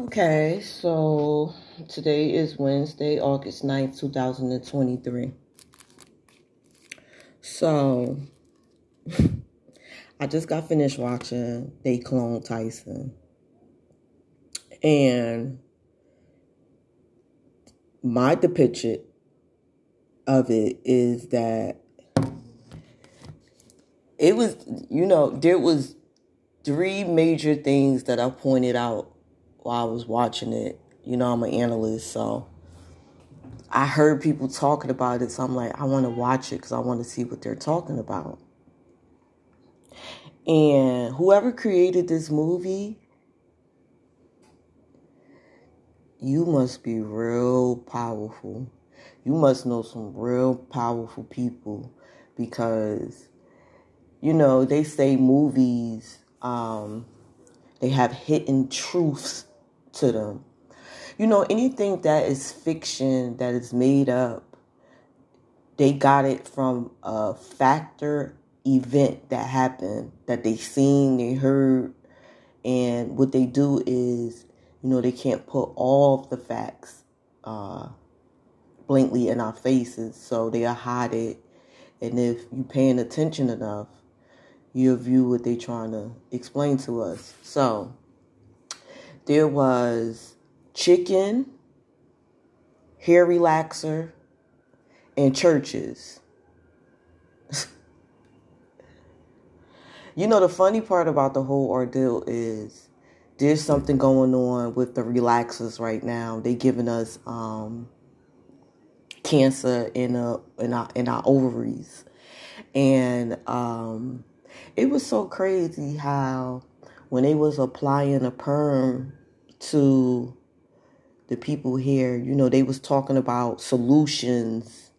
Okay, so today is Wednesday, August 9th, 2023. So, I just got finished watching They Clone Tyrone. And my depiction of it is that it was, you know, there was three major things that I pointed out while I was watching it. You know, I'm an analyst, so I heard people talking about it. So I'm like, I want to watch it because I want to see what they're talking about. And whoever created this movie, you must be real powerful. You must know some real powerful people because, you know, they say movies, um, they have hidden truths to them. You know, anything that is fiction, that is made up, they got it from a factor event that happened that they seen, they heard, and what they do is, you know, they can't put all the facts uh, blankly in our faces, so they'll hide it. And if you're paying attention enough, you'll view what they're trying to explain to us. So there was chicken, hair relaxer, and churches. you know, the funny part about the whole ordeal is there's something going on with the relaxers right now. They're giving us um, cancer in a in our in our ovaries, and um, it was so crazy how when they was applying a perm to the people here, you know, they was talking about solutions.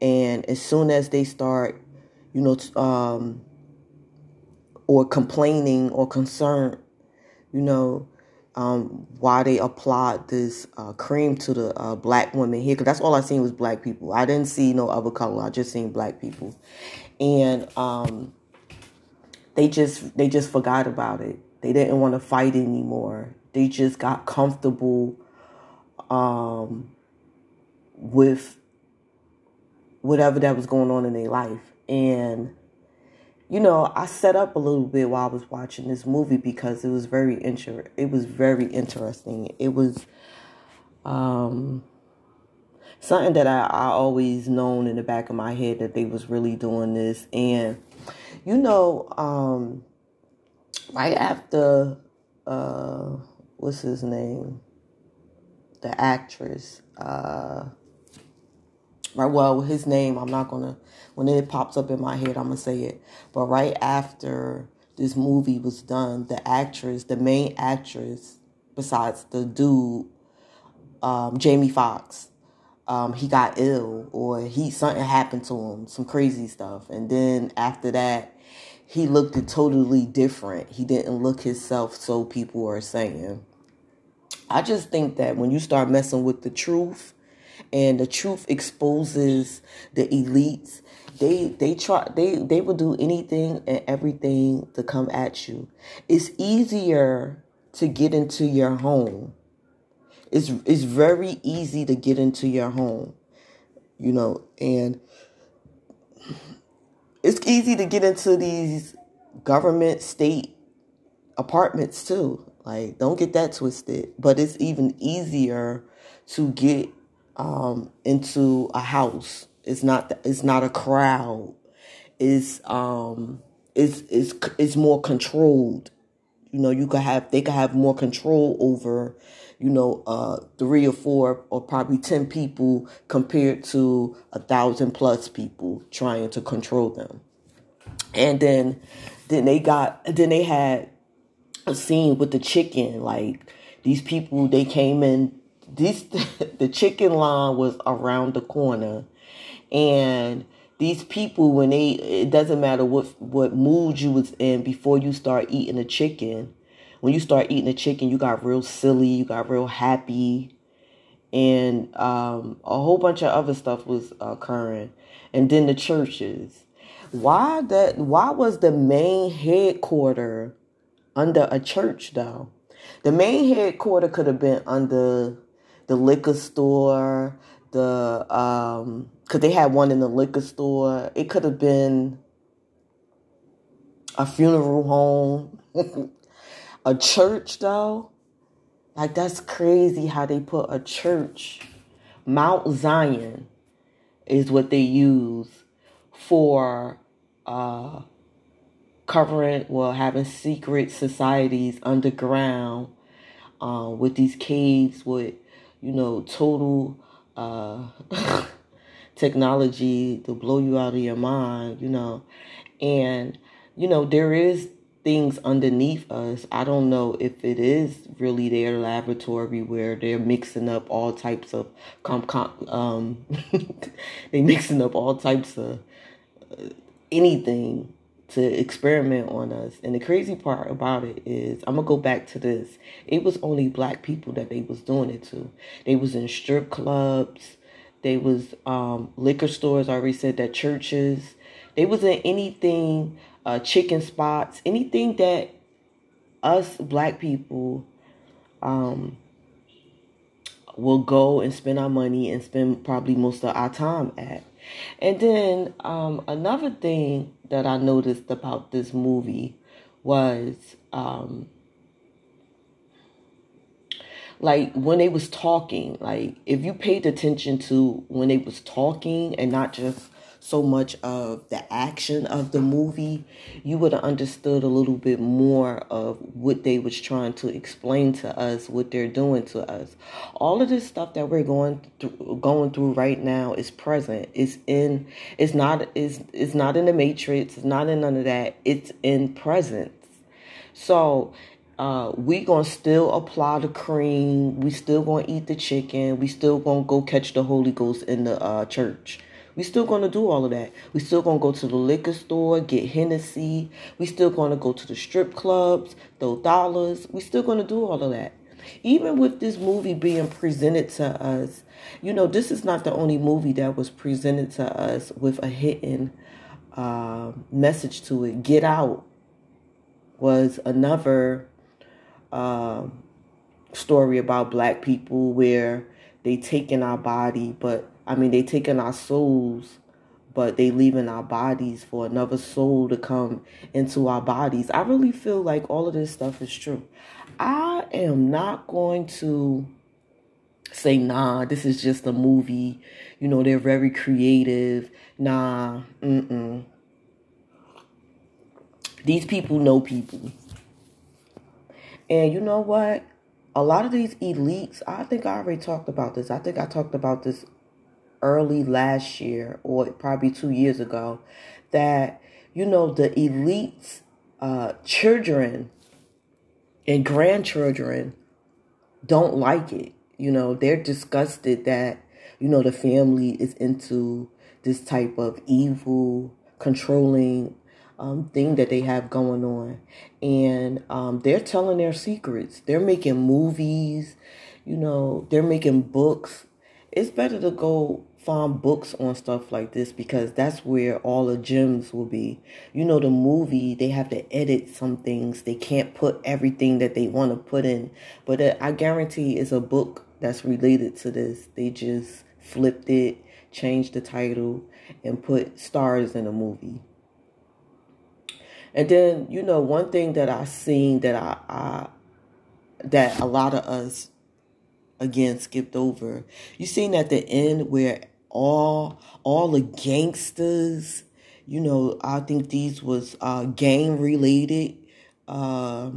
And as soon as they start, you know, um, or complaining or concerned, you know, um, why they applied this uh, cream to the uh, black women here, because that's all I seen was black people. I didn't see no other color. I just seen black people, and um, they just they just forgot about it. They didn't want to fight anymore. They just got comfortable um, with whatever that was going on in their life. And, you know, I set up a little bit while I was watching this movie because it was very inter- it was very interesting. It was um, something that I, I always known in the back of my head that they was really doing this. And, you know, um, right after uh, what's his name? The actress. Uh, right. Well, his name. I'm not gonna. When it pops up in my head, I'm gonna say it. But right after this movie was done, the actress, the main actress, besides the dude, um, Jamie Foxx, um, he got ill or he something happened to him, some crazy stuff, and then after that, he looked totally different. He didn't look himself, so people are saying. I just think that when you start messing with the truth and the truth exposes the elites, they they try they they will do anything and everything to come at you. It's easier to get into your home. It's it's very easy to get into your home. You know, and it's easy to get into these government state apartments too. Like, don't get that twisted. But it's even easier to get um, into a house. It's not. It's not a crowd. It's um. It's it's it's more controlled. You know, you could have they could have more control over, you know, uh, three or four or probably ten people compared to a thousand plus people trying to control them. And then, then they got then they had scene with the chicken. Like these people, they came in. This the chicken line was around the corner, and these people when they it doesn't matter what what mood you was in before you start eating the chicken. When you start eating the chicken, you got real silly, you got real happy, and um, a whole bunch of other stuff was occurring. And then the churches. Why that? Why was the main headquarter under a church though? The main headquarter could have been under the liquor store, the um, because they had one in the liquor store. It could have been a funeral home, a church though. Like that's crazy how they put a church, Mount Zion, is what they use for uh, covering, well, having secret societies underground uh, with these caves with, you know, total uh, technology to blow you out of your mind, you know. And, you know, there is things underneath us. I don't know if it is really their laboratory where they're mixing up all types of com, com um they mixing up all types of uh, anything to experiment on us. And the crazy part about it is, I'm gonna go back to this. It was only black people that they was doing it to. They was in strip clubs. They was um, liquor stores. I already said that churches. They was in anything, uh, chicken spots, anything that us black people um, will go and spend our money and spend probably most of our time at. And then um, another thing that I noticed about this movie was um, like when they was talking, like if you paid attention to when they was talking and not just so much of the action of the movie, you would have understood a little bit more of what they was trying to explain to us, what they're doing to us. All of this stuff that we're going through, going through right now is present. It's in. It's not. It's it's not in the matrix. It's not in none of that. It's in presence. So uh, we gonna still apply the cream. We still gonna eat the chicken. We still gonna go catch the Holy Ghost in the uh, church. We still gonna do all of that. We still gonna go to the liquor store, get Hennessy. We still gonna go to the strip clubs, throw dollars. We still gonna do all of that. Even with this movie being presented to us, you know, this is not the only movie that was presented to us with a hidden uh, message to it. Get Out was another uh, story about black people where they take in our body, but I mean, they taking our souls, but they leaving our bodies for another soul to come into our bodies. I really feel like all of this stuff is true. I am not going to say, nah, this is just a movie. You know, they're very creative. Nah, mm-mm. These people know people. And you know what? A lot of these elites, I think I already talked about this. I think I talked about this early last year or probably two years ago that, you know, the elites, uh, children and grandchildren don't like it. You know, they're disgusted that, you know, the family is into this type of evil, controlling um, thing that they have going on. And um, they're telling their secrets. They're making movies, you know, they're making books. It's better to go find books on stuff like this because that's where all the gems will be. You know, the movie, they have to edit some things. They can't put everything that they want to put in. But uh, I guarantee it's a book that's related to this. They just flipped it, changed the title, and put stars in a movie. And then, you know, one thing that I seen that I, I that a lot of us again skipped over. You seen at the end where all all the gangsters. You know, I think these was uh, gang related, uh,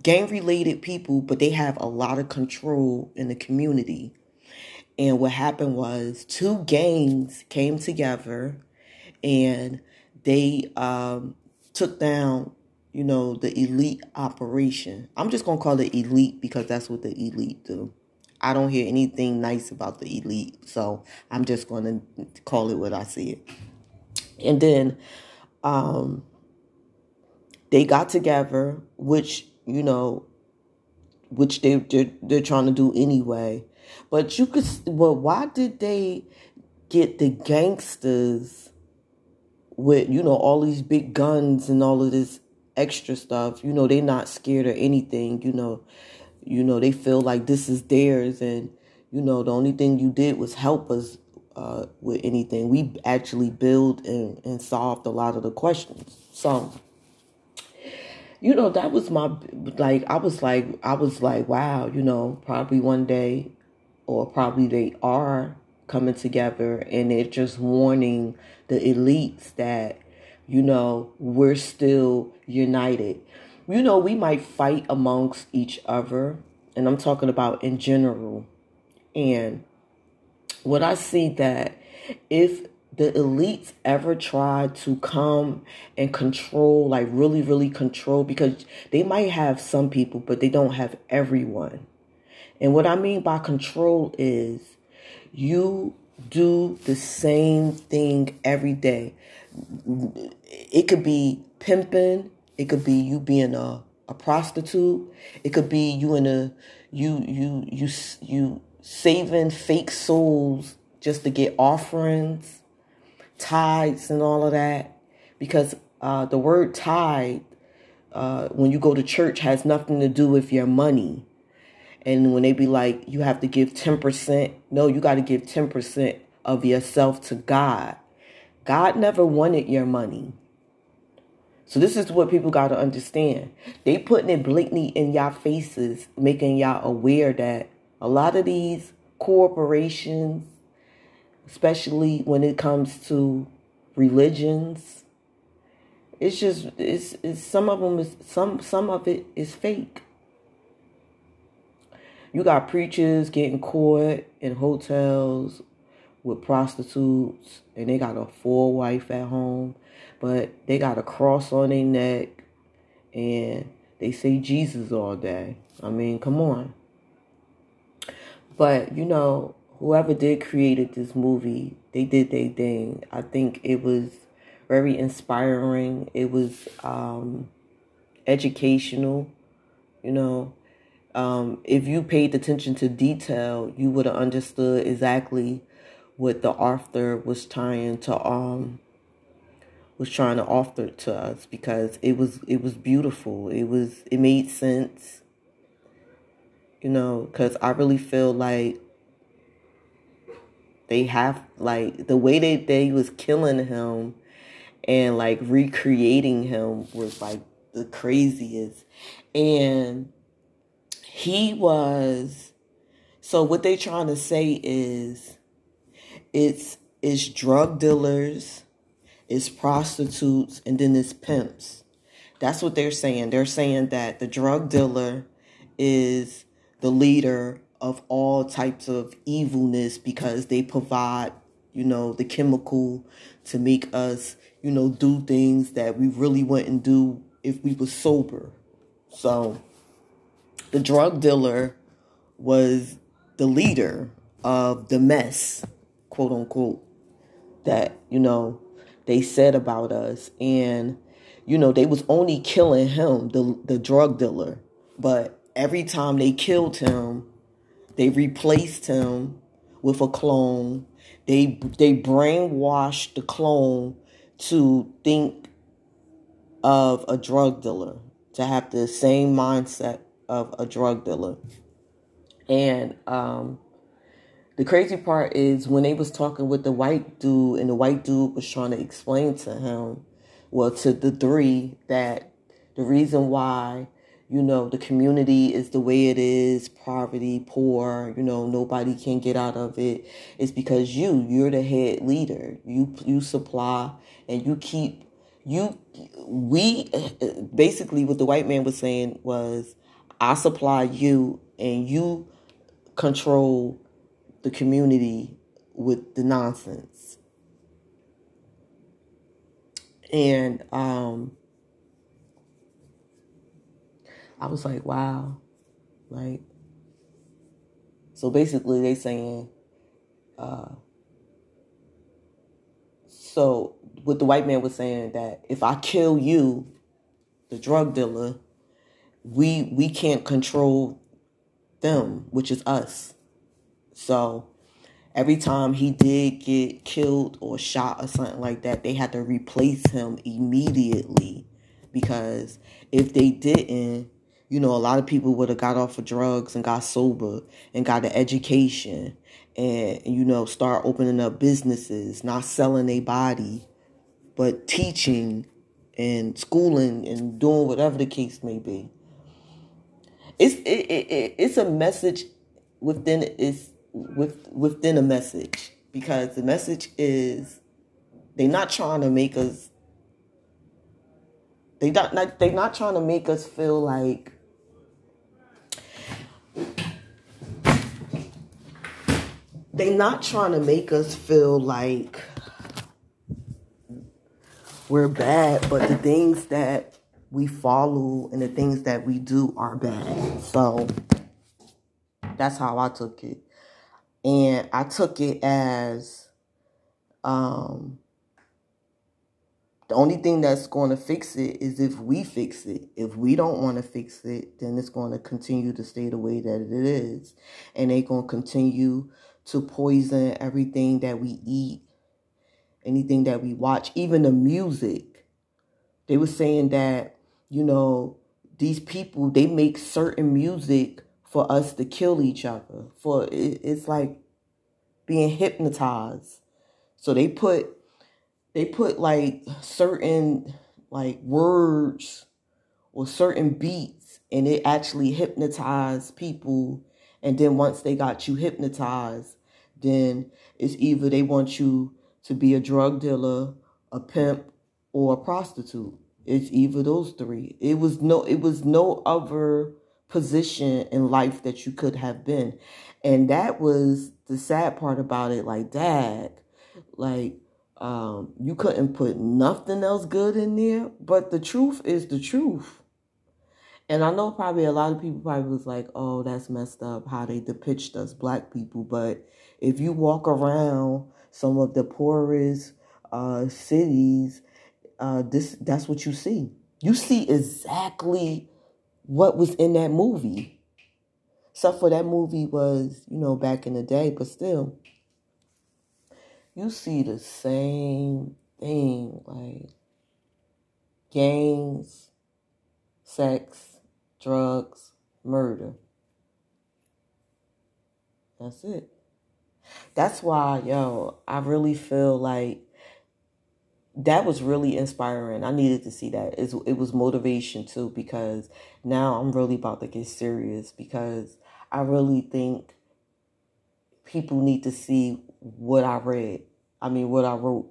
gang related people, but they have a lot of control in the community. And what happened was two gangs came together, and they um, took down, you know, the elite operation. I'm just gonna call it elite because that's what the elite do. I don't hear anything nice about the elite. So I'm just going to call it what I see it. And then um, they got together, which, you know, which they, they're, they're trying to do anyway. But you could, well, why did they get the gangsters with, you know, all these big guns and all of this extra stuff. You know, they're not scared of anything. You know, you know they feel like this is theirs, and you know the only thing you did was help us uh, with anything. We actually build and, and solved a lot of the questions. So, you know, that was my like. I was like, I was like, wow. You know, probably one day, or probably they are coming together, and they're just warning the elites that you know we're still united. You know, we might fight amongst each other, and I'm talking about in general, and what I see that if the elites ever try to come and control, like really, really control, because they might have some people, but they don't have everyone. And what I mean by control is you do the same thing every day. It could be pimping, it could be you being a, a prostitute, it could be you in a you you you you saving fake souls just to get offerings, tithes, and all of that. Because uh, the word tithe, uh, when you go to church, has nothing to do with your money. And when they be like, you have to give 10%, no, you got to give 10% of yourself to God. God never wanted your money. So this is what people got to understand. They putting it blatantly in y'all faces, making y'all aware that a lot of these corporations, especially when it comes to religions, it's just it's, it's some of them is some some of it is fake. You got preachers getting caught in hotels with prostitutes and they got a full wife at home, but they got a cross on their neck and they say Jesus all day. I mean, come on. But you know, whoever did created this movie, they did their thing. I think it was very inspiring. It was um, educational. You know, um, if you paid attention to detail, you would have understood exactly what the author was trying to um was trying to offer to us because it was it was beautiful. It was it made sense you know, because I really feel like they have like the way they they was killing him and like recreating him was like the craziest and he was so what they trying to say is it's it's drug dealers it's prostitutes and then it's pimps. That's what they're saying. They're saying that the drug dealer is the leader of all types of evilness because they provide, you know, the chemical to make us, you know, do things that we really wouldn't do if we were sober. So the drug dealer was the leader of the mess, quote unquote, that, you know, they said about us. And, you know, they was only killing him, the the drug dealer. But every time they killed him, they replaced him with a clone. They they brainwashed the clone to think of a drug dealer, to have the same mindset of a drug dealer. And um, the crazy part is when they was talking with the white dude, and the white dude was trying to explain to him, well, to the three, that the reason why you know the community is the way it is poverty poor you know nobody can get out of it it's because you you're the head leader. You you supply and you keep you we basically what the white man was saying was i supply you and you control the community with the nonsense and um I was like, wow. Like, so basically they saying, uh, so what the white man was saying that if I kill you, the drug dealer, we we can't control them, which is us. So every time he did get killed or shot or something like that, they had to replace him immediately because if they didn't, you know, a lot of people would have got off of drugs and got sober and got an education and, you know, start opening up businesses, not selling their body, but teaching and schooling and doing whatever the case may be. It's it, it, it's a message within it's with within a message because the message is they're not trying to make us they not, not they're not trying to make us feel like they're not trying to make us feel like we're bad, but the things that we follow and the things that we do are bad. So that's how I took it. And I took it as um the only thing that's going to fix it is if we fix it. If we don't want to fix it, then it's going to continue to stay the way that it is. And they're going to continue to poison everything that we eat, anything that we watch, even the music. They were saying that, you know, these people, they make certain music for us to kill each other. For it's like being hypnotized. So they put they put like certain like words or certain beats and it actually hypnotized people and then once they got you hypnotized then it's either they want you to be a drug dealer a pimp or a prostitute it's either those three it was no it was no other position in life that you could have been and that was the sad part about it like dad like um, you couldn't put nothing else good in there, but the truth is the truth. And I know probably a lot of people probably was like, oh, that's messed up how they depict us black people. But if you walk around some of the poorest uh, cities, uh, this that's what you see. You see exactly what was in that movie. Except for that movie was, you know, back in the day, but still you see the same thing like gangs, sex, drugs, murder. That's it. That's why, yo, I really feel like that was really inspiring. I needed to see that. It's, it was motivation too because now I'm really about to get serious because I really think people need to see what I read. I mean, what I wrote.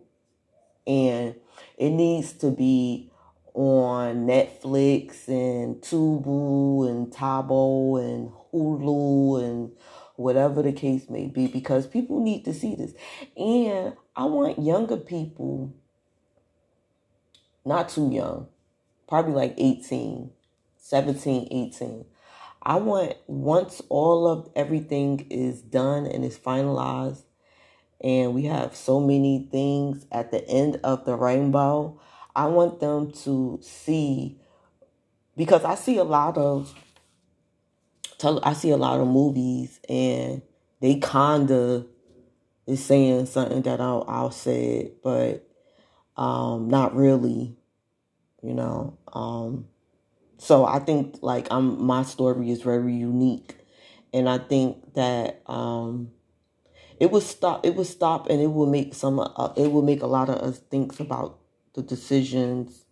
And it needs to be on Netflix and Tubi and Tabo and Hulu and whatever the case may be because people need to see this. And I want younger people, not too young, probably like 18, 17, 18. I want once all of everything is done and is finalized and we have so many things at the end of the rainbow. I want them to see because I see a lot of I see a lot of movies and they kinda is saying something that I'll, I'll say but um, not really, you know. Um, so I think like I'm my story is very unique, and I think that um, it will stop. It will stop, and it will make some. Uh, it will make a lot of us think about the decisions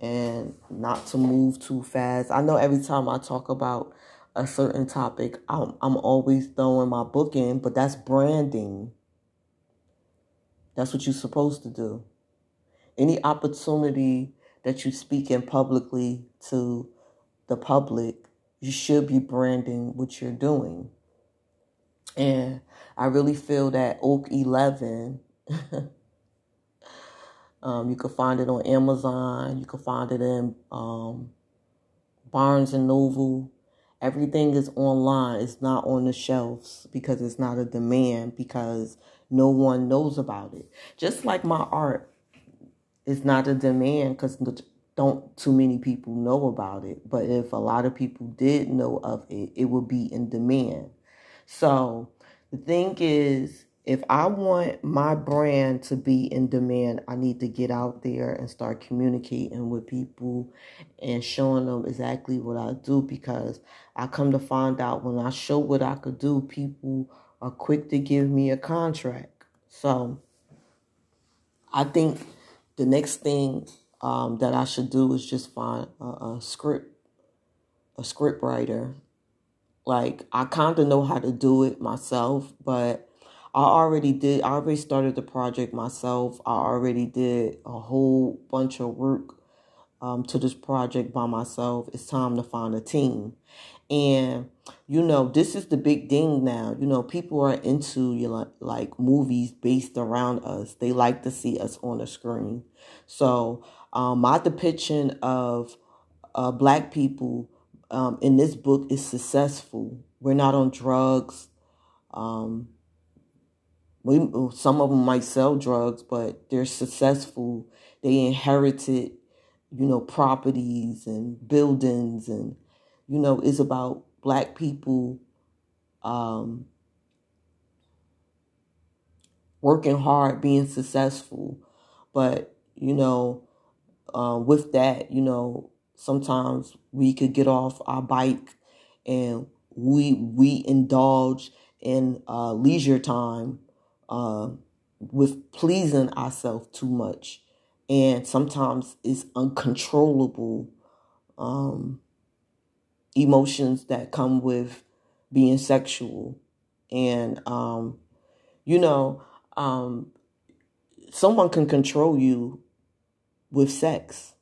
and not to move too fast. I know every time I talk about a certain topic, I'm I'm always throwing my book in, but that's branding. That's what you're supposed to do. Any opportunity that you speak in publicly to the public, you should be branding what you're doing. And I really feel that Oak 11, um, you can find it on Amazon. You can find it in um, Barnes and Noble. Everything is online. It's not on the shelves because it's not a demand because no one knows about it. Just like my art is not a demand because don't too many people know about it. But if a lot of people did know of it, it would be in demand. So the thing is, if I want my brand to be in demand, I need to get out there and start communicating with people and showing them exactly what I do because I come to find out when I show what I could do, people are quick to give me a contract. So I think the next thing um, that I should do is just find a, a script, a script writer. Like I kind of know how to do it myself, but I already did, I already started the project myself. I already did a whole bunch of work um, to this project by myself. It's time to find a team. And, you know, this is the big thing now. You know, people are into you know, like movies based around us. They like to see us on the screen. So, um, my depiction of uh, black people um, in this book is successful. We're not on drugs. Um, we some of them might sell drugs, but they're successful. They inherited, you know, properties and buildings, and you know, it's about black people um, working hard, being successful. But you know, uh, with that, you know, sometimes we could get off our bike and we we indulge in uh, leisure time uh, with pleasing ourselves too much. And sometimes it's uncontrollable um, emotions that come with being sexual. And, um, you know, um, someone can control you with sex.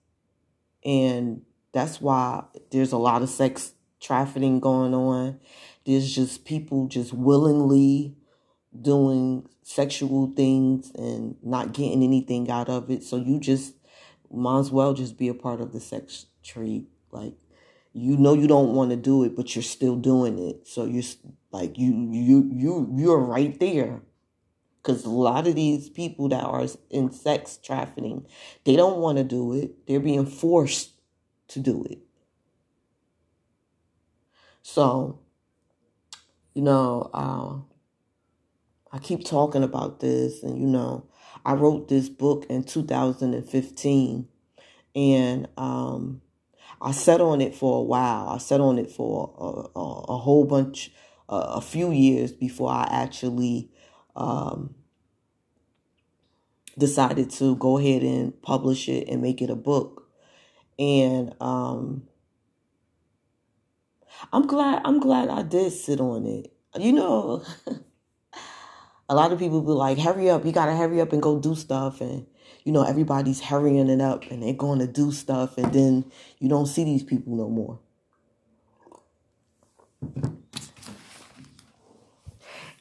And that's why there's a lot of sex trafficking going on. There's just people just willingly doing sexual things and not getting anything out of it. So you just might as well just be a part of the sex trade. Like you know you don't want to do it, but you're still doing it. So you're like you you you you're right there. Because a lot of these people that are in sex trafficking, they don't want to do it. They're being forced to do it. So, you know, uh, I keep talking about this, and you know, I wrote this book in 2015, and um, I sat on it for a while. I sat on it for a, a, a whole bunch, uh, a few years before I actually um, decided to go ahead and publish it and make it a book. And um, I'm glad. I'm glad I did sit on it. You know. a lot of people be like, hurry up, you gotta hurry up and go do stuff. And, you know, everybody's hurrying it up and they're going to do stuff. And then you don't see these people no more.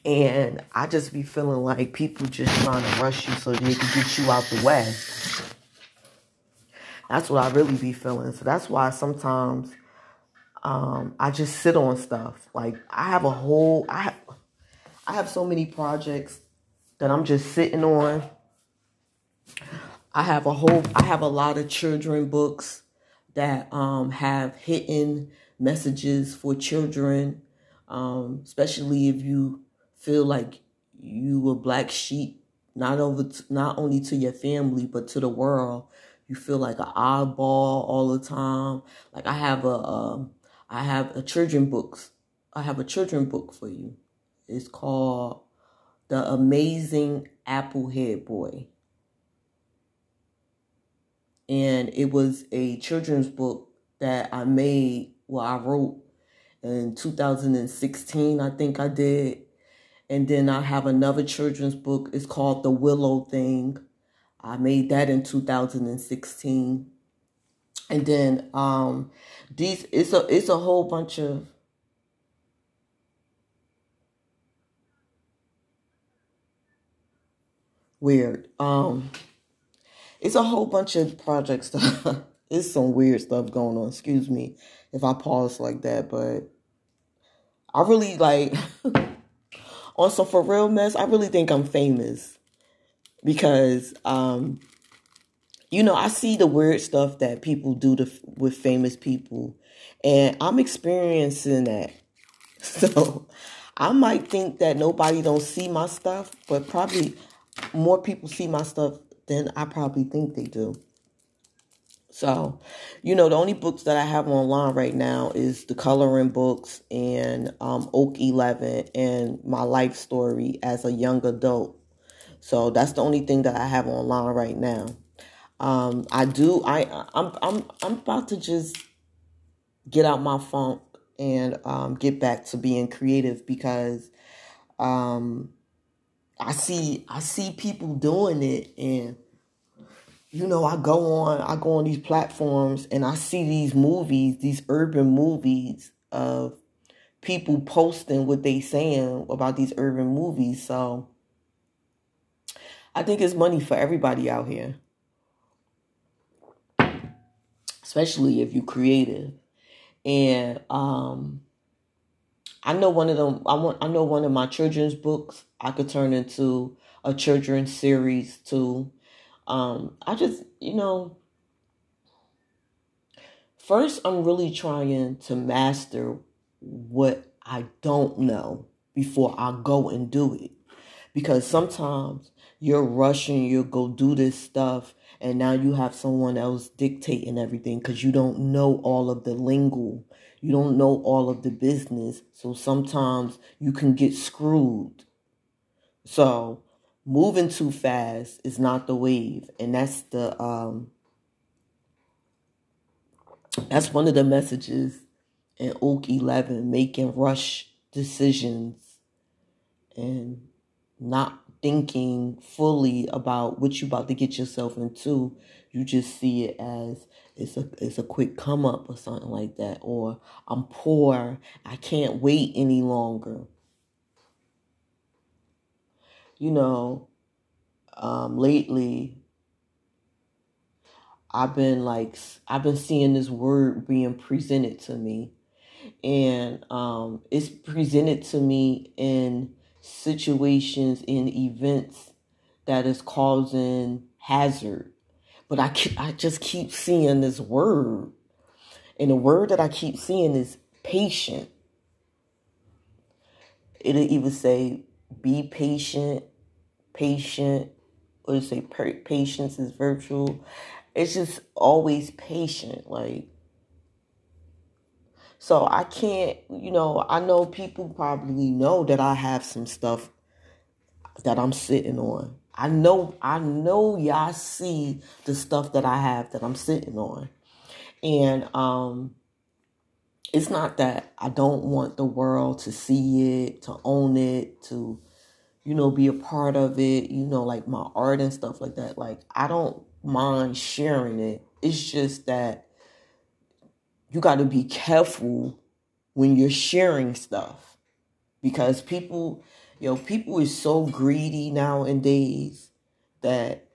And I just be feeling like people just trying to rush you so they can get you out the way. That's what I really be feeling. So that's why sometimes um, I just sit on stuff. Like I have a whole, I have, I have so many projects that I'm just sitting on. I have a whole I have a lot of children books that um, have hidden messages for children, um, especially if you feel like you a black sheep, not over to, not only to your family but to the world. You feel like an oddball all the time. Like I have a um, I have a children books. I have a children book for you. It's called The Amazing Applehead Boy. And it was a children's book that I made, well, I wrote in 2016, I think I did. And then I have another children's book. It's called The Willow Thing. I made that in 2016. And then um these it's a it's a whole bunch of weird. Um, it's a whole bunch of projects. it's some weird stuff going on. Excuse me if I pause like that, but I really like some for real mess. I really think I'm famous because, um, you know, I see the weird stuff that people do to, with famous people, and I'm experiencing that. So I might think that nobody don't see my stuff, but probably more people see my stuff than I probably think they do. So, you know, the only books that I have online right now is the coloring books and um, Oak 11 and my life story as a young adult. So that's the only thing that I have online right now. Um, I do. I I'm I'm I'm about to just get out my funk and um, get back to being creative because um, I see I see people doing it and you know, I go on, I go on these platforms and I see these movies, these urban movies of people posting what they saying about these urban movies. So I think it's money for everybody out here. Especially if you're creative. And um I know one of them I want I know one of my children's books I could turn into a children's series too um, I just, you know, first, I'm really trying to master what I don't know before I go and do it. Because sometimes you're rushing, you'll go do this stuff, and now you have someone else dictating everything because you don't know all of the lingo. You don't know all of the business. So sometimes you can get screwed. So moving too fast is not the wave and that's the um that's one of the messages in oak 11 making rush decisions and not thinking fully about what you're about to get yourself into you just see it as it's a it's a quick come up or something like that or i'm poor i can't wait any longer you know, um, lately I've been like I've been seeing this word being presented to me, and um, it's presented to me in situations in events that is causing hazard. But I I just keep seeing this word, and the word that I keep seeing is patient. It'll even say be patient, patient. or say? Patience is virtual. It's just always patient. Like, so I can't, you know, I know people probably know that I have some stuff that I'm sitting on. I know, I know y'all see the stuff that I have that I'm sitting on. And, um, it's not that I don't want the world to see it, to own it, to, you know, be a part of it, you know, like my art and stuff like that. Like, I don't mind sharing it. It's just that you got to be careful when you're sharing stuff because people, know, people is so greedy nowadays that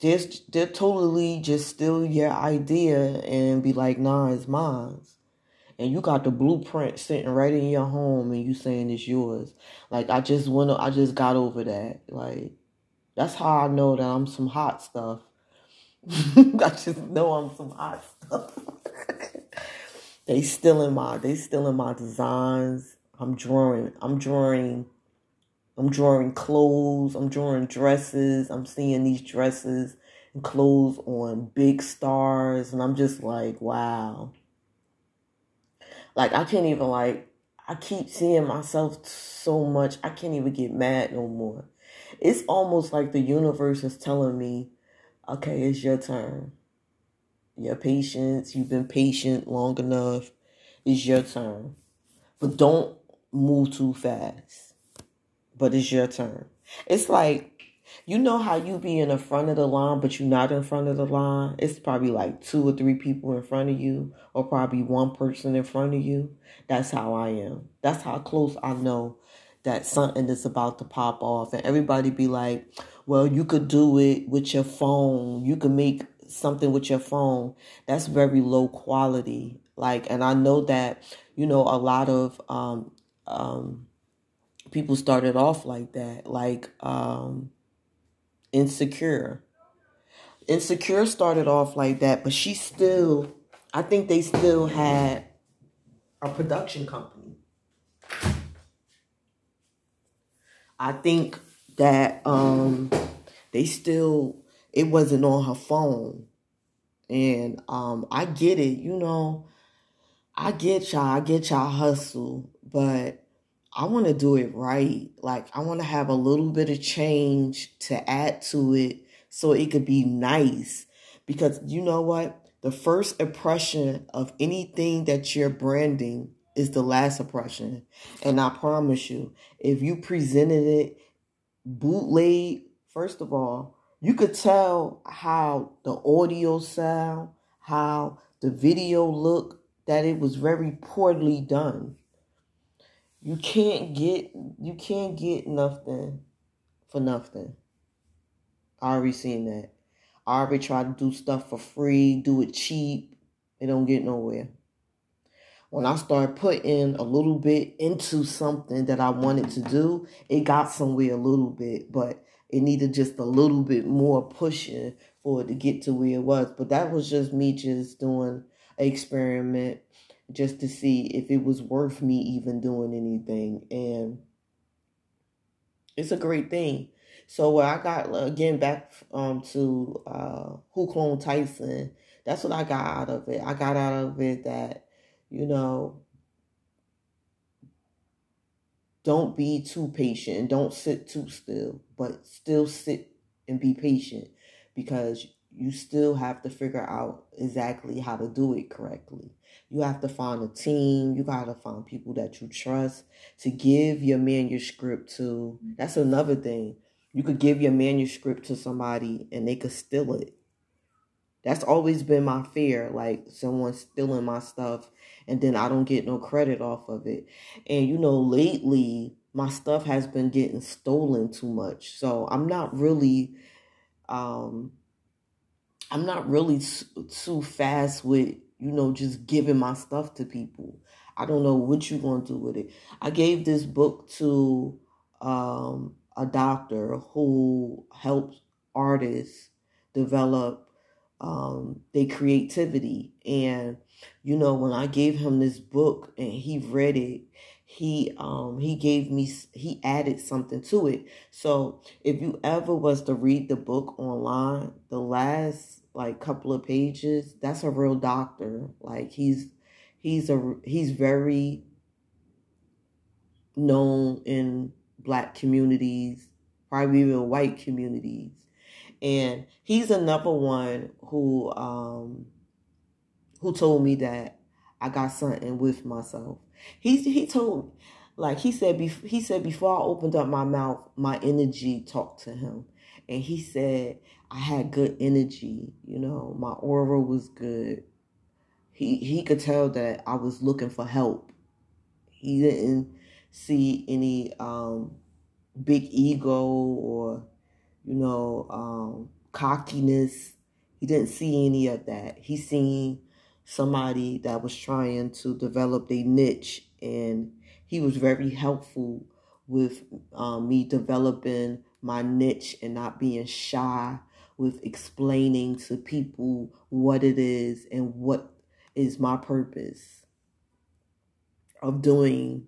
they're, they're totally just steal your idea and be like, nah, it's mine and you got the blueprint sitting right in your home and you saying it's yours. Like I just went I just got over that. Like that's how I know that I'm some hot stuff. I just know I'm some hot stuff. they stealing my they stealing my designs. I'm drawing I'm drawing I'm drawing clothes, I'm drawing dresses, I'm seeing these dresses and clothes on big stars and I'm just like, wow like I can't even like I keep seeing myself so much. I can't even get mad no more. It's almost like the universe is telling me, okay, it's your turn. Your patience, you've been patient long enough. It's your turn. But don't move too fast. But it's your turn. It's like you know how you be in the front of the line, but you're not in front of the line? It's probably like two or three people in front of you, or probably one person in front of you. That's how I am. That's how close I know that something is about to pop off. And everybody be like, well, you could do it with your phone. You could make something with your phone. That's very low quality. Like, and I know that, you know, a lot of, um, um, people started off like that. Like, um, Insecure. Insecure started off like that, but she still, I think they still had a production company. I think that um they still it wasn't on her phone. And um I get it, you know. I get y'all, I get y'all hustle, but I want to do it right. Like I want to have a little bit of change to add to it so it could be nice. Because you know what? The first impression of anything that you're branding is the last impression. And I promise you, if you presented it bootleg, first of all, you could tell how the audio sound, how the video look, that it was very poorly done. You can't get you can't get nothing for nothing. I already seen that. I already tried to do stuff for free, do it cheap. It don't get nowhere. When I started putting a little bit into something that I wanted to do, it got somewhere a little bit, but it needed just a little bit more pushing for it to get to where it was. But that was just me just doing experiment just to see if it was worth me even doing anything. And it's a great thing. So what I got again back um to uh Who Cloned Tyrone, that's what I got out of it. I got out of it that, you know, don't be too patient don't sit too still, but still sit and be patient because you still have to figure out exactly how to do it correctly. You have to find a team. You got to find people that you trust to give your manuscript to. That's another thing. You could give your manuscript to somebody and they could steal it. That's always been my fear, like someone stealing my stuff and then I don't get no credit off of it. And you know, lately my stuff has been getting stolen too much. So I'm not really um I'm not really too fast with, you know, just giving my stuff to people. I don't know what you're going to do with it. I gave this book to um a doctor who helps artists develop um, their creativity. And you know, when I gave him this book and he read it, he um he gave me he added something to it. So if you ever was to read the book online, the last like couple of pages, that's a real doctor. Like he's he's a he's very known in black communities, probably even white communities. And he's another one who um who told me that I got something with myself. He he told like he said he said before I opened up my mouth, my energy talked to him. And he said I had good energy, you know, my aura was good. He he could tell that I was looking for help. He didn't see any um, big ego or, you know, um, cockiness. He didn't see any of that. He seen somebody that was trying to develop a niche and he was very helpful with um, me developing my niche and not being shy with explaining to people what it is and what is my purpose of doing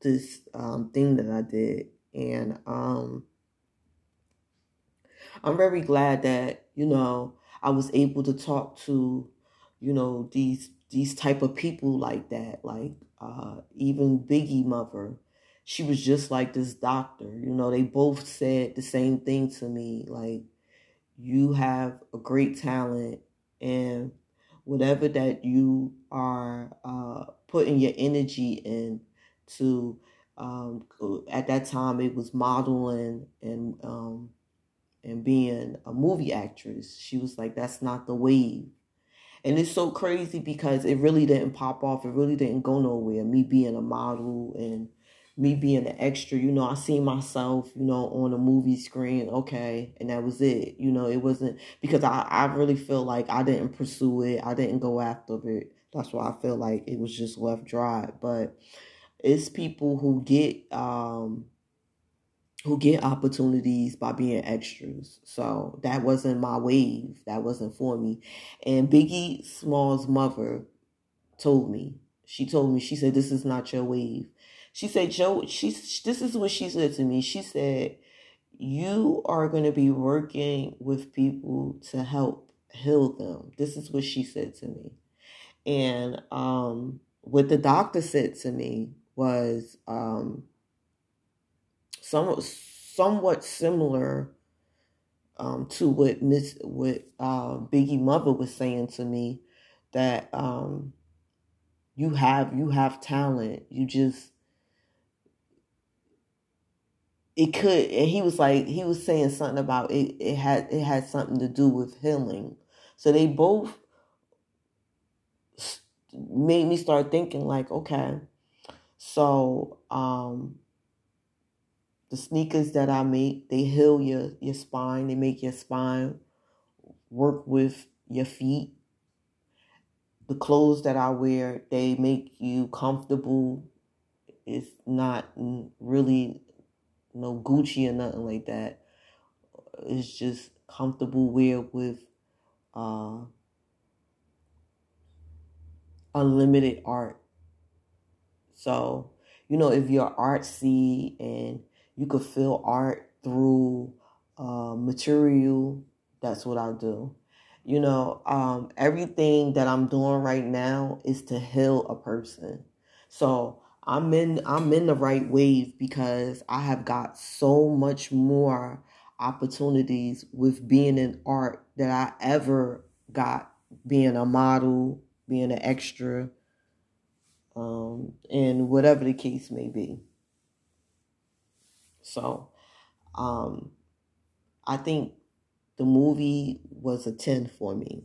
this um, thing that I did. And um, I'm very glad that, you know, I was able to talk to, you know, these these type of people like that, like uh, even Biggie mother. She was just like this doctor. You know, they both said the same thing to me, like, you have a great talent and whatever that you are uh, putting your energy in to um, at that time it was modeling and um, and being a movie actress. She was like, that's not the wave. And it's so crazy because it really didn't pop off. It really didn't go nowhere. Me being a model and me being an extra, you know, I seen myself, you know, on a movie screen, okay, and that was it. You know, it wasn't because I, I really feel like I didn't pursue it. I didn't go after it. That's why I feel like it was just left dry. But it's people who get um who get opportunities by being extras. So that wasn't my wave. That wasn't for me. And Biggie Small's mother told me. She told me, she said, this is not your wave. She said, Joe, she, this is what she said to me. She said, you are going to be working with people to help heal them. This is what she said to me. And um, what the doctor said to me was um, somewhat, somewhat similar um, to what Miss what uh, Biggie Mother was saying to me that um, you have you have talent. You just it could and he was like he was saying something about it it had it had something to do with healing. So they both made me start thinking like okay so um the sneakers that i make they heal your your spine they make your spine work with your feet. The clothes that i wear they make you comfortable. It's not really no Gucci or nothing like that. It's just comfortable wear with uh, unlimited art. So, you know, if you're artsy and you could feel art through uh, material, that's what I do. You know, um, everything that I'm doing right now is to heal a person. So I'm in I'm in the right wave because I have got so much more opportunities with being in art that I ever got being a model, being an extra, um, and whatever the case may be. So, um, I think the movie was a 10 for me.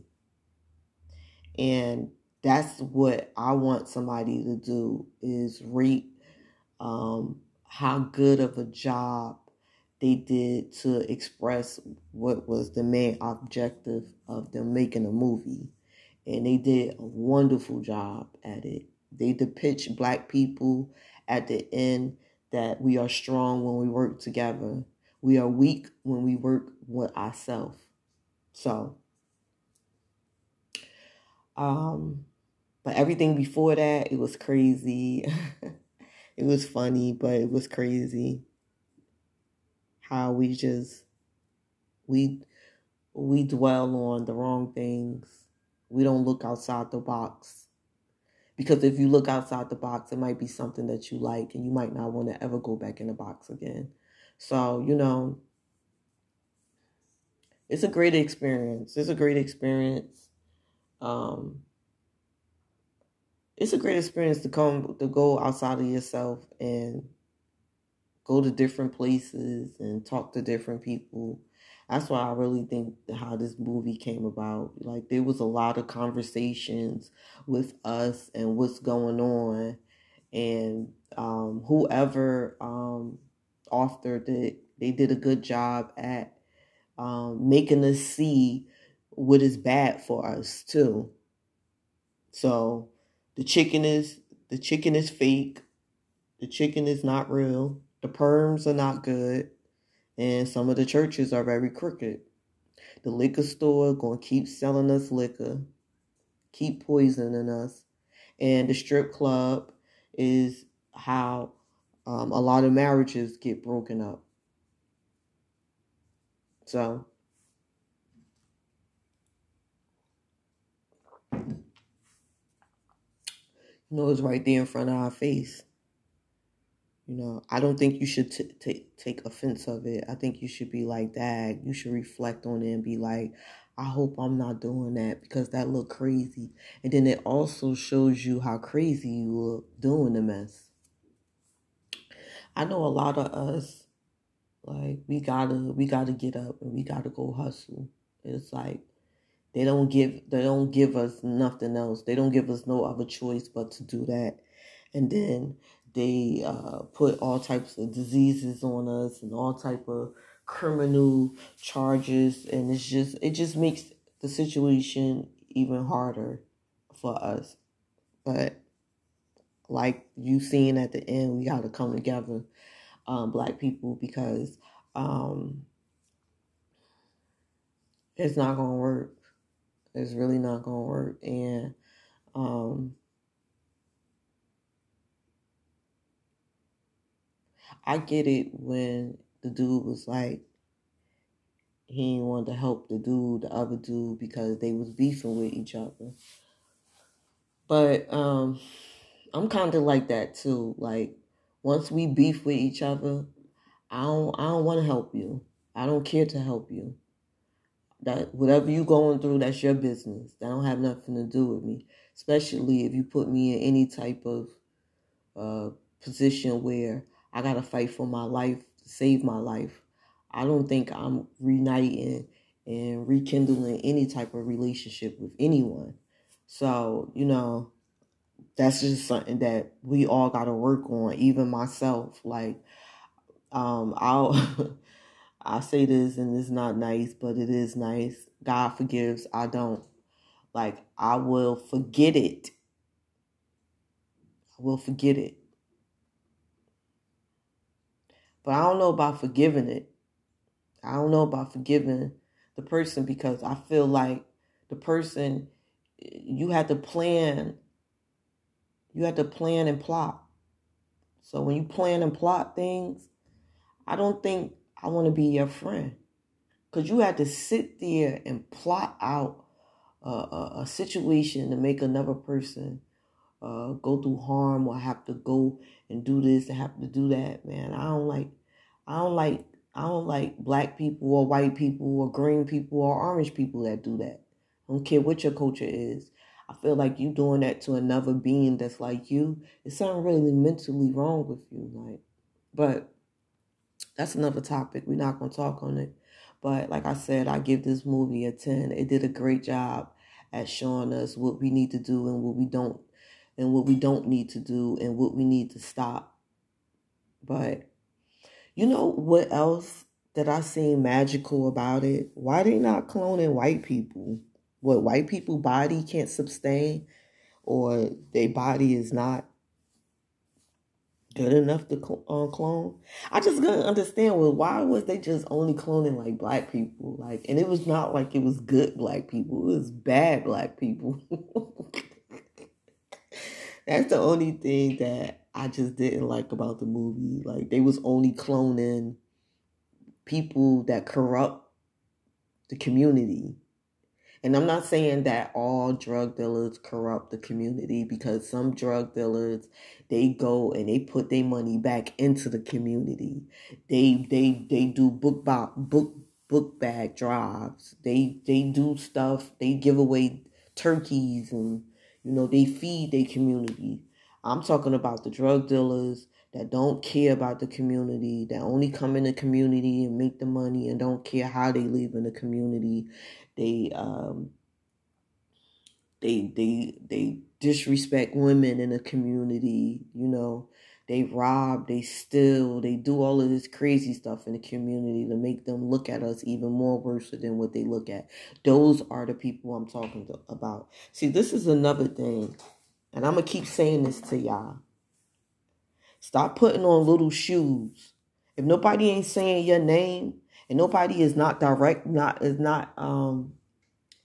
And that's what I want somebody to do is rate um, how good of a job they did to express what was the main objective of them making a movie. And they did a wonderful job at it. They depict black people at the end that we are strong when we work together. We are weak when we work with ourselves. So, um, but everything before that, it was crazy. it was funny, but it was crazy how we just we we dwell on the wrong things. We don't look outside the box. Because if you look outside the box, it might be something that you like and you might not want to ever go back in the box again. So, you know, it's a great experience. It's a great experience. Um, it's a great experience to come to go outside of yourself and go to different places and talk to different people. That's why I really think how this movie came about. Like there was a lot of conversations with us and what's going on, and um, whoever um, authored it, they did a good job at um, making us see what is bad for us too. So the chicken is the chicken is fake. The chicken is not real. The perms are not good. And some of the churches are very crooked. The liquor store to keep selling us liquor, keep poisoning us. And the strip club is how um, a lot of marriages get broken up. So You know, it's right there in front of our face. You know, I don't think you should t- t- take offense of it. I think you should be like, that. you should reflect on it and be like, I hope I'm not doing that because that look crazy. And then it also shows you how crazy you look doing the mess. I know a lot of us, like we gotta we gotta get up and we gotta go hustle. It's like they don't give they don't give us nothing else. They don't give us no other choice but to do that. And then they uh, put all types of diseases on us and all type of criminal charges and it's just it just makes the situation even harder for us. But like you seen at the end, we got to come together, um, black people, because um, it's not gonna work. It's really not gonna work. And um I get it when the dude was like, he didn't to help the dude, the other dude, because they was beefing with each other. But um, I'm kind of like that too. Like once we beef with each other, I don't I don't want to help you. I don't care to help you. That whatever you going through, that's your business. That don't have nothing to do with me. Especially if you put me in any type of uh, position where I gotta fight for my life, save my life. I don't think I'm reuniting and rekindling any type of relationship with anyone. So, you know, that's just something that we all got to work on, even myself. Like, um, I'll, I say this and it's not nice, but it is nice. God forgives, I don't. Like, I will forget it. I will forget it. But I don't know about forgiving it. I don't know about forgiving the person because I feel like the person you had to plan you had to plan and plot. So when you plan and plot things, I don't think I want to be your friend. Because you had to sit there and plot out a, a, a situation to make another person uh, go through harm or have to go and do this and have to do that, man. I don't like, I don't like, I don't like black people or white people or green people or orange people that do that. I don't care what your culture is. I feel like you doing that to another being that's like you. It's something really mentally wrong with you, like. But that's another topic. We're not gonna talk on it. But like I said, I give this movie a ten. It did a great job at showing us what we need to do and what we don't and what we don't need to do and what we need to stop. But you know what else that I seen magical about it? Why they not cloning white people? What white people body can't sustain or their body is not good enough to uh, clone. I just couldn't understand well why was they just only cloning like black people like and it was not like it was good black people it was bad black people. That's the only thing that I just didn't like about the movie. Like they was only cloning people that corrupt the community. And I'm mm-hmm. not saying that all drug dealers corrupt the community because some drug dealers they go and they put their money back into the community. They they they do book book book book bag drives. They they do stuff. They give away turkeys and you know, they feed their community. I'm talking about the drug dealers that don't care about the community, that only come in the community and make the money and don't care how they live in the community. They um they they they disrespect women in the community, you know. They rob, they steal, they do all of this crazy stuff in the community to make them look at us even more worse than what they look at. Those are the people I'm talking to, about. See, this is another thing, and I'm gonna keep saying this to y'all. Stop putting on little shoes. If nobody ain't saying your name, and nobody is not direct, not is not um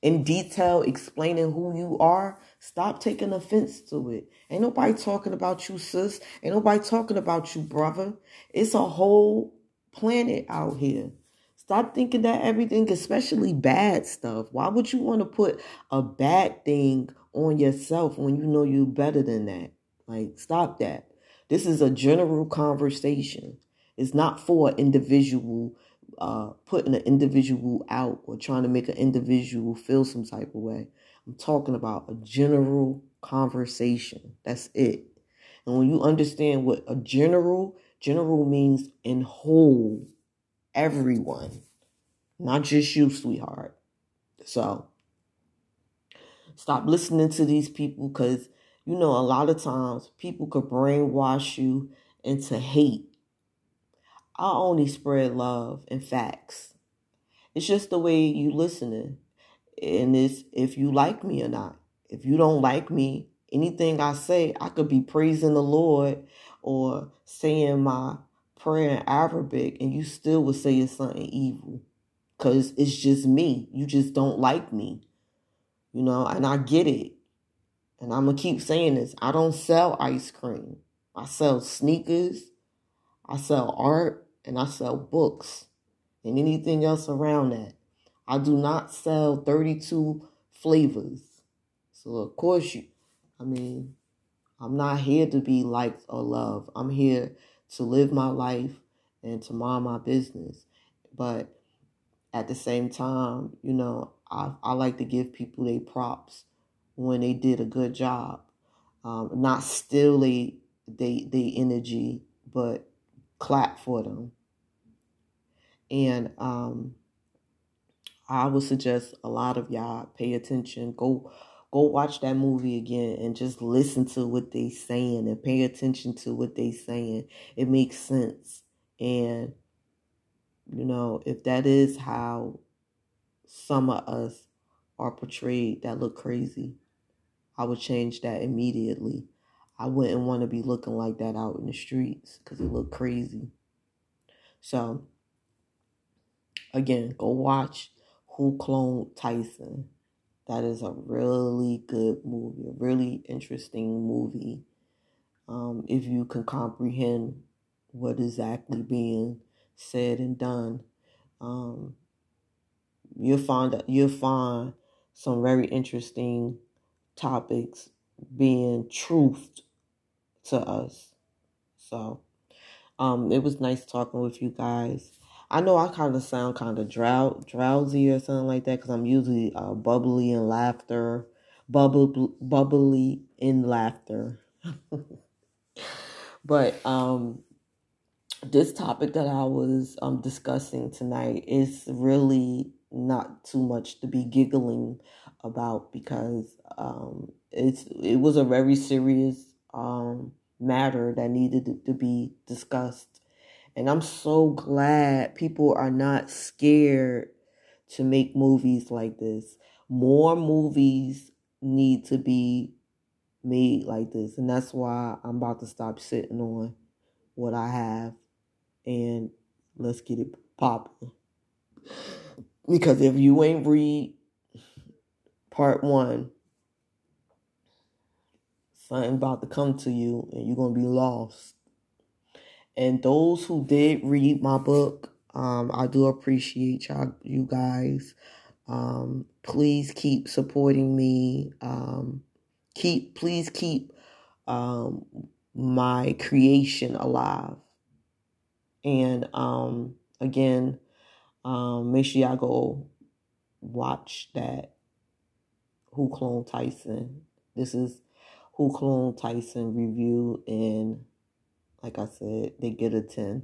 in detail explaining who you are, stop taking offense to it. Ain't nobody talking about you, sis. Ain't nobody talking about you, brother. It's a whole planet out here. Stop thinking that everything, especially bad stuff. Why would you want to put a bad thing on yourself when you know you're better than that? Like, stop that. This is a general conversation. It's not for individual uh, putting an individual out or trying to make an individual feel some type of way. I'm talking about a general conversation. That's it. And when you understand what a general, general means in whole, everyone, not just you, sweetheart. So stop listening to these people because you know a lot of times people could brainwash you into hate I only spread love and facts. It's just the way you listening. And it's if you like me or not. If you don't like me, anything I say, I could be praising the Lord or saying my prayer in Arabic and you still would say it's something evil. Cause it's just me. You just don't like me. You know, and I get it. And I'm gonna keep saying this. I don't sell ice cream. I sell sneakers I sell art and I sell books and anything else around that. I do not sell 32 flavors. So of course you I mean, I'm not here to be liked or loved. I'm here to live my life and to mind my business. But at the same time, you know, I, I like to give people their props when they did a good job. Um, not steal they, they, they energy, but clap for them. And um, I would suggest a lot of y'all pay attention. Go go watch that movie again and just listen to what they saying and pay attention to what they saying. It makes sense. And you know, if that is how some of us are portrayed that look crazy, I would change that immediately. I wouldn't want to be looking like that out in the streets because it looked crazy. So, again, go watch Who Cloned Tyrone. That is a really good movie, a really interesting movie. Um, if you can comprehend what exactly being said and done, um, you'll find you'll find some very interesting topics being truthed to us. So, um, it was nice talking with you guys. I know I kind of sound kind of drow- drowsy or something like that because I'm usually uh, bubbly in laughter, bubble bubbly in laughter. but um, this topic that I was um, discussing tonight is really not too much to be giggling about because um, it's it was a very serious um, matter that needed to, be discussed and I'm so glad people are not scared to make movies like this. More movies need to be made like this. And that's why I'm about to stop sitting on what I have and let's get it popping. Because if you ain't read part one, something about to come to you and you're to be lost. And those who did read my book, um, I do appreciate y'all, you guys. Um, please keep supporting me. Um, keep, please keep um, my creation alive. And um, again, um, make sure y'all go watch that Who Cloned Tyrone. This is Cloned Tyrone review and like I said, they get a 10.